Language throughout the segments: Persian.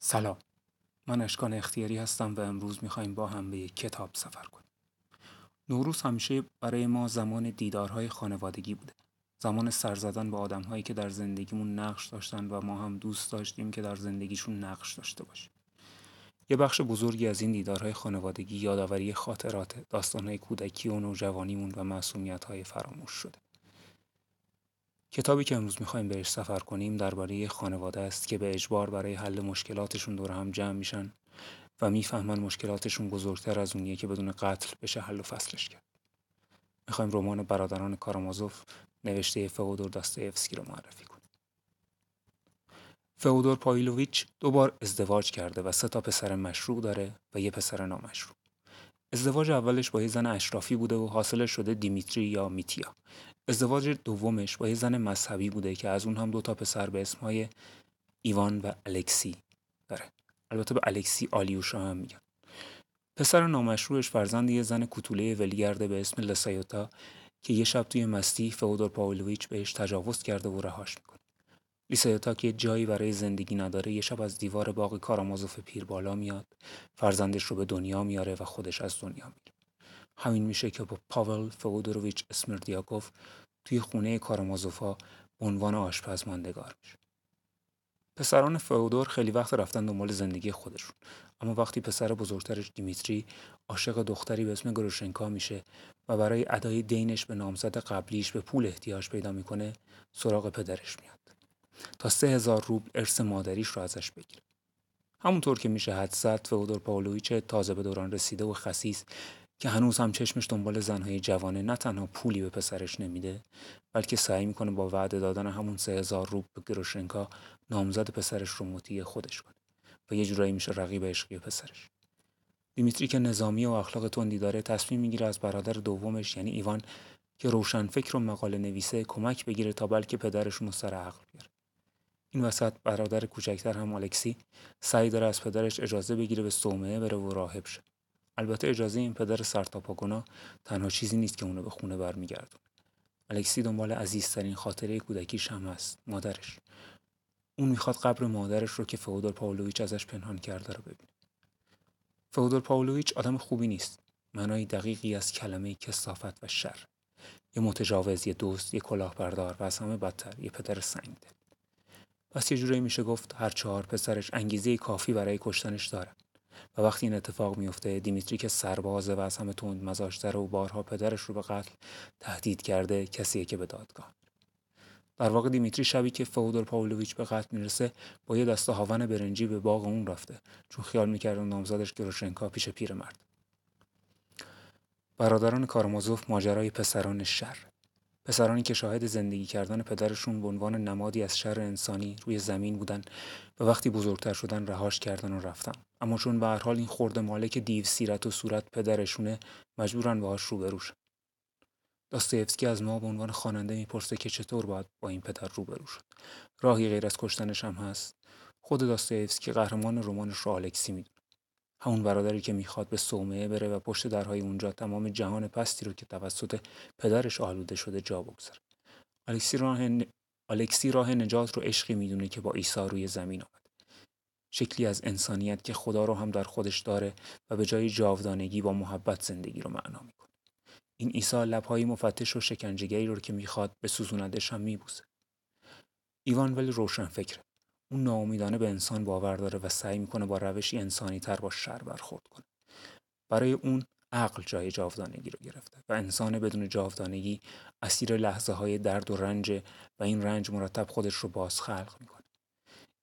سلام. من اشکان اختیاری هستم و امروز می‌خوایم با هم به یک کتاب سفر کنیم. نوروز همیشه برای ما زمان دیدارهای خانوادگی بوده. زمان سر زدن به آدمهایی که در زندگیمون نقش داشتن و ما هم دوست داشتیم که در زندگیشون نقش داشته باشیم. یه بخش بزرگی از این دیدارهای خانوادگی یادآوری خاطرات داستانهای کودکی و نوجوانیمون و معصومیت‌های فراموش شده. کتابی که امروز می‌خوایم بهش سفر کنیم درباره خانواده است که به اجبار برای حل مشکلاتشون دور هم جمع میشن و می‌فهمن مشکلاتشون بزرگتر از اونیه که بدون قتل بشه حل و فصلش کرد. می‌خوایم رمان برادران کارامازوف نوشته فئودور داستایفسکی رو معرفی کنیم. فئودور پایلوویچ دو بار ازدواج کرده و سه تا پسر مشروع داره و یه پسر نامشروع. ازدواج اولش با یه زن اشرافی بوده و حاصلش شده دیمیتری یا میتیا. ازدواج دومش با یه زن مذهبی بوده که از اون هم دو تا پسر به اسمهای ایوان و الکسی داره. البته به الکسی آلیوشا هم میگن. پسر نامشروعش فرزند یه زن کوتوله ولگرده به اسم لسایوتا که یه شب توی مستی فودور پاولویچ بهش تجاوز کرده و رهاش می‌کنه. لیسایوتا که جایی برای زندگی نداره یه شب از دیوار باغ کارامازوف پیر بالا میاد فرزندش رو به دنیا میاره و خودش از دنیا میره. همین میشه که با پاول فودوروویچ اسمردیاکوف توی خونه کارامازوفا به عنوان آشپز ماندگار میشه. پسران فئودور خیلی وقت رفتن دنبال زندگی خودشون. اما وقتی پسر بزرگترش دیمیتری عاشق دختری به اسم گروشنکا میشه و برای ادای دینش به نامزد قبلیش به پول احتیاج پیدا می‌کنه سراغ پدرش میاد. تا سه هزار روبل ارث مادریش رو ازش بگیره. همونطور که میشه حد زد فئودور پاولویچ تازه به دوران رسیده و خسیس که هنوز هم چشمش دنبال زنهای جوانه نه تنها پولی به پسرش نمیده بلکه سعی می‌کنه با وعده دادن همون سه هزار روب به گروشنکا نامزد پسرش رو مطیع خودش کنه و یه جورایی میشه رقیب عشقی پسرش. دیمیتری که نظامی و اخلاق تندی داره تصمیم می‌گیره از برادر دومش یعنی ایوان که روشن فکر و مقاله نویسه کمک بگیره تا بلکه پدرشون رو سر عقل بیاره. این وسط برادر کوچکتر هم الکسی سعی داره از پدرش اجازه بگیره به صومعه بره و راهب شه. البته اجازه این پدر سرتاپاگونا تنها چیزی نیست که اونو به خونه برمیگردون الکسی دنبال عزیزترین خاطره کودکیش هم هست مادرش. اون می‌خواد قبر مادرش رو که فئودور پاولویچ ازش پنهان کرده رو ببینه. فئودور پاولویچ آدم خوبی نیست. معنای دقیقی از کلمه کسافت و شر. یه متجاوز یه دوست یه کلاهبردار و از همه بدتر یه پدر سنگدل. پس یه جورایی میشه گفت هر چهار پسرش انگیزه کافی برای کشتنش دارن. و وقتی این اتفاق میفته دیمیتری که سربازه و از همه تند مزاجتر و بارها پدرش رو به قتل تهدید کرده کسیه که به دادگاه. در واقع دیمیتری شبی که فودور پاولویچ به قتل می‌رسه با یه دسته هاون برنجی به باغ اون رفته. چون خیال می‌کرد نامزدش گروشنکا پیش پیرمرد. برادران کارمازوف ماجرای پسران شر. پسرانی که شاهد زندگی کردن پدرشون به عنوان نمادی از شر انسانی روی زمین بودن و وقتی بزرگتر شدن رهاش کردن و رفتن. اما چون به هر حال این خورده مالک دیو سیرت و صورت پدرشونه مجبورن باهاش روبروشن داستایفسکی از ما به عنوان خواننده می‌پرسه که چطور باید با این پدر روبرو شد. راهی غیر از کشتنش هم هست. خود داستایفسکی قهرمان رمانش رو آلکسی می‌دونه. همون برادری که می‌خواد به صومعه بره و پشت درهای اونجا تمام جهان پستی رو که توسط پدرش آلوده شده جا بگذاره. الکسی راه, الکسی راه نجات رو عشقی می‌دونه که با عیسی روی زمین آمد. شکلی از انسانیت که خدا رو هم در خودش داره و به جای جاودانگی با محبت زندگی رو معنا می‌کنه. این عیسی لبهای مفتش و شکنجهگری رو که می‌خواد به سوزوندش هم میبوسه. ایوان ولی روشن فکره. اون ناامیدانه به انسان باور داره و سعی می‌کنه با روشی انسانی تر با شر برخورد کنه. برای اون عقل جای جاودانگی رو گرفته و انسان بدون جاودانگی اسیر لحظه های درد و رنج و این رنج مرتب خودش رو باز خلق می‌کنه.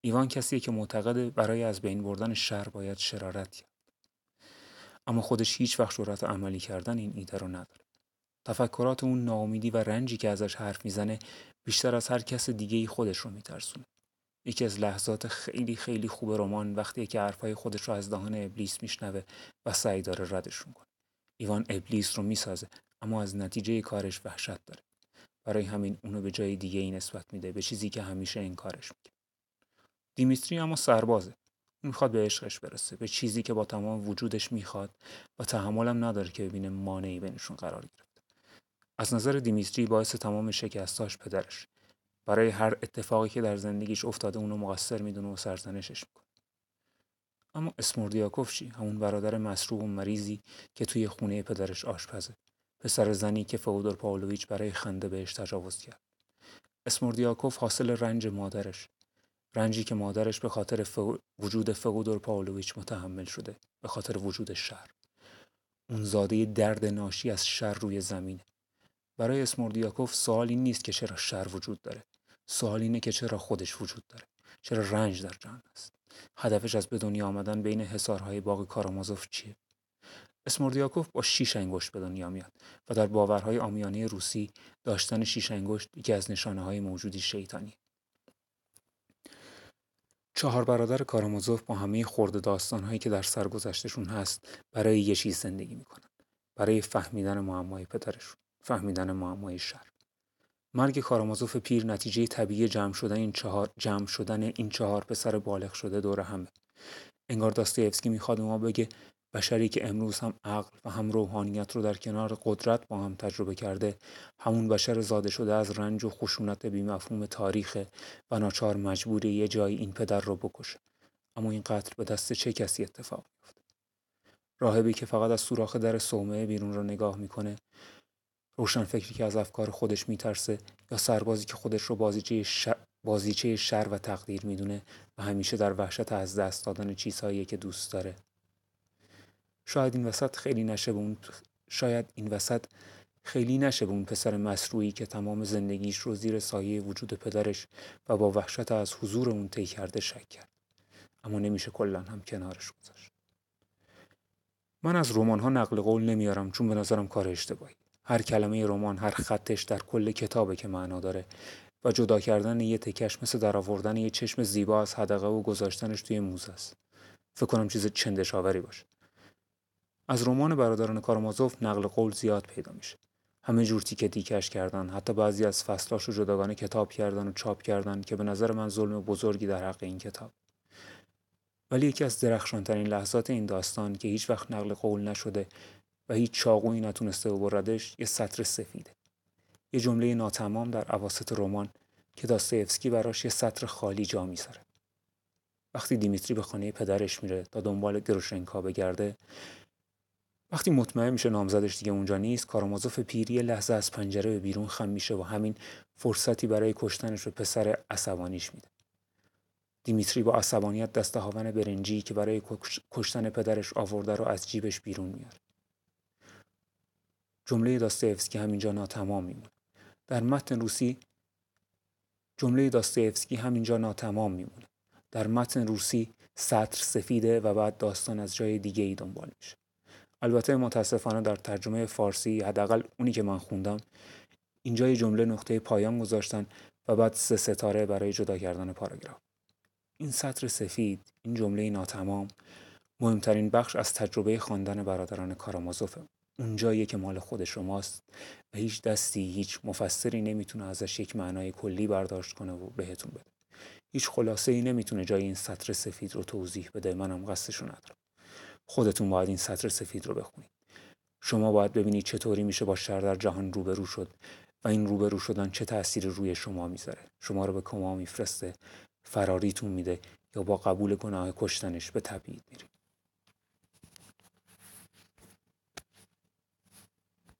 ایوان کسیه که معتقد برای از بین بردن شر باید شرارت کرد اما خودش هیچ وقت جرأت عملی کردن این ایده رو نداره. تفکرات اون ناامیدی و رنجی که ازش حرف می‌زنه بیشتر از هر کس دیگه ای خودش رو میترسونه. یکی از لحظات خیلی خیلی خوب رمان وقتی که حرفای خودش رو از دهان ابلیس میشنوه و سعی داره ردشون کنه. ایوان ابلیس رو می‌سازه اما از نتیجه کارش وحشت داره. برای همین اونو به جای دیگه ای نسبت میده به چیزی که همیشه انکارش میگه دیمیتری اما سربازه. اون می‌خواد به عشقش برسه به چیزی که با تمام وجودش می‌خواد و تحملم نداره که ببینه مانعی بینشون قرار گرفته. از نظر دیمیتری باعث تمام شکستاش پدرش برای هر اتفاقی که در زندگیش افتاده اونو مقصر می‌دونه و سرزنشش می‌کنه. اما اسموردیاکوف چی؟ همون برادر مسروق و مریضی که توی خونه پدرش آشپزه. پسر زنی که فودور پاولویچ برای خنده بهش تجاوز کرد. اسموردیاکوف حاصل رنج مادرش. رنجی که مادرش به خاطر وجود فودور پاولویچ متحمل شده. به خاطر وجود شر. اون زاده درد ناشی از شر روی زمینه. برای اسموردیاکوف سوال این نیست که چرا شر وجود داره. سوال اینه که چرا خودش وجود داره؟ چرا رنج در جهان است هدفش از به دنیا آمدن بین حصارهای باغ کارامازوف چیه؟ اسموردیاکوف با شیش انگشت به دنیا میاد و در باورهای آمیانه روسی داشتن شیش انگشت یکی از نشانه های موجودی شیطانی. چهار برادر کارامازوف با همه خورده داستانهایی که در سرگذشتشون هست برای یه چیز زندگی می‌کنن. برای فهمیدن معمای پدرشون فهمیدن معمای شر. مرگ کارامازوف پیر نتیجه طبیعی جمع شدن این چهار جمع شدن این چهار پسر بالغ شده دور همه انگار داستایفسکی می‌خواد ما بگه بشری که امروز هم عقل و هم روحانیت رو در کنار قدرت با هم تجربه کرده همون بشر زاده شده از رنج و خشونت بیمفهوم تاریخ و ناچار مجبوری یه جایی این پدر رو بکشه. اما این قتل به دست چه کسی اتفاق میفته راهبی که فقط از سوراخ در صومعه بیرون رو نگاه می‌کنه روشن فکری که از افکار خودش میترسه یا سربازی که خودش رو بازیچه, ش... بازیچه شر و تقدیر می‌دونه و همیشه در وحشت از دست دادن چیزهایی که دوست داره. شاید این وسط خیلی نشه به اون شاید این وسط خیلی نشه به اون پسر مسروعی که تمام زندگیش رو زیر سایه وجود پدرش و با وحشت از حضور اون طی کرده شک کرد. اما نمیشه کلا هم کنارش گذاشت. من از رمان ها نقل قول نمیارم چون به نظرم کار اشتباهی هر کلمه رمان هر خطش در کل کتابه که معنا داره. و جدا کردن یه تکش مثل در آوردن یه چشم زیبا از حدقه و گذاشتنش توی موزه است. فکر کنم چیز چندشاوری باشه. از رمان برادران کارامازوف نقل قول زیاد پیدا میشه. همه جور تیکه تیکش کردن حتی بعضی از فصلاش رو جداگانه کتاب کردن و چاپ کردن که به نظر من ظلم بزرگی در حق این کتاب. ولی یکی از درخشانترین لحظات این داستان که هیچ وقت نقل قول نشده و هیچ چاقویی نتونسته ببردش یه سطر سفیده. یه جمله ناتمام در عواست رمان که داستایفسکی براش یه سطر خالی جا می‌ذاره. وقتی دیمیتری به خانه پدرش میره تا دنبال گروشنکا بگرده وقتی مطمئن میشه نامزدش دیگه اونجا نیست کارامازوف پیری لحظه از پنجره به بیرون خم میشه و همین فرصتی برای کشتنش به پسر عصبانیش میده. دیمیتری با عصبانیت دست هاون برنجی که برای کشتن پدرش آورده رو از جیبش بیرون میاره. جمله داستایفسکی همینجا ناتمام میمونه در متن روسی جمله داستایفسکی همینجا ناتمام میمونه در متن روسی سطر سفیده و بعد داستان از جای دیگه ای دنبال میشه. البته متاسفانه در ترجمه فارسی حداقل اونی که من خوندم اینجا یه جمله نقطه پایان گذاشتن و بعد سه ستاره برای جدا کردن پاراگراف. این سطر سفید این جمله ناتمام مهمترین بخش از تجربه خواندن برادران کارامازوفه اونجاییه که مال خود شماست و هیچ دستی هیچ مفسری نمی‌تونه ازش یک معنای کلی برداشت کنه و بهتون بده. هیچ خلاصه ای نمی‌تونه جای این سطر سفید رو توضیح بده. منم قصدشو ندارم. خودتون باید این سطر سفید رو بخونید. شما باید ببینید چطوری میشه با شر در جهان روبرو شد و این روبرو شدن چه تأثیری روی شما می‌ذاره. شما رو به کما میفرسته فراریتون میده یا با قبول گناه کشتنش به تبعید میرید.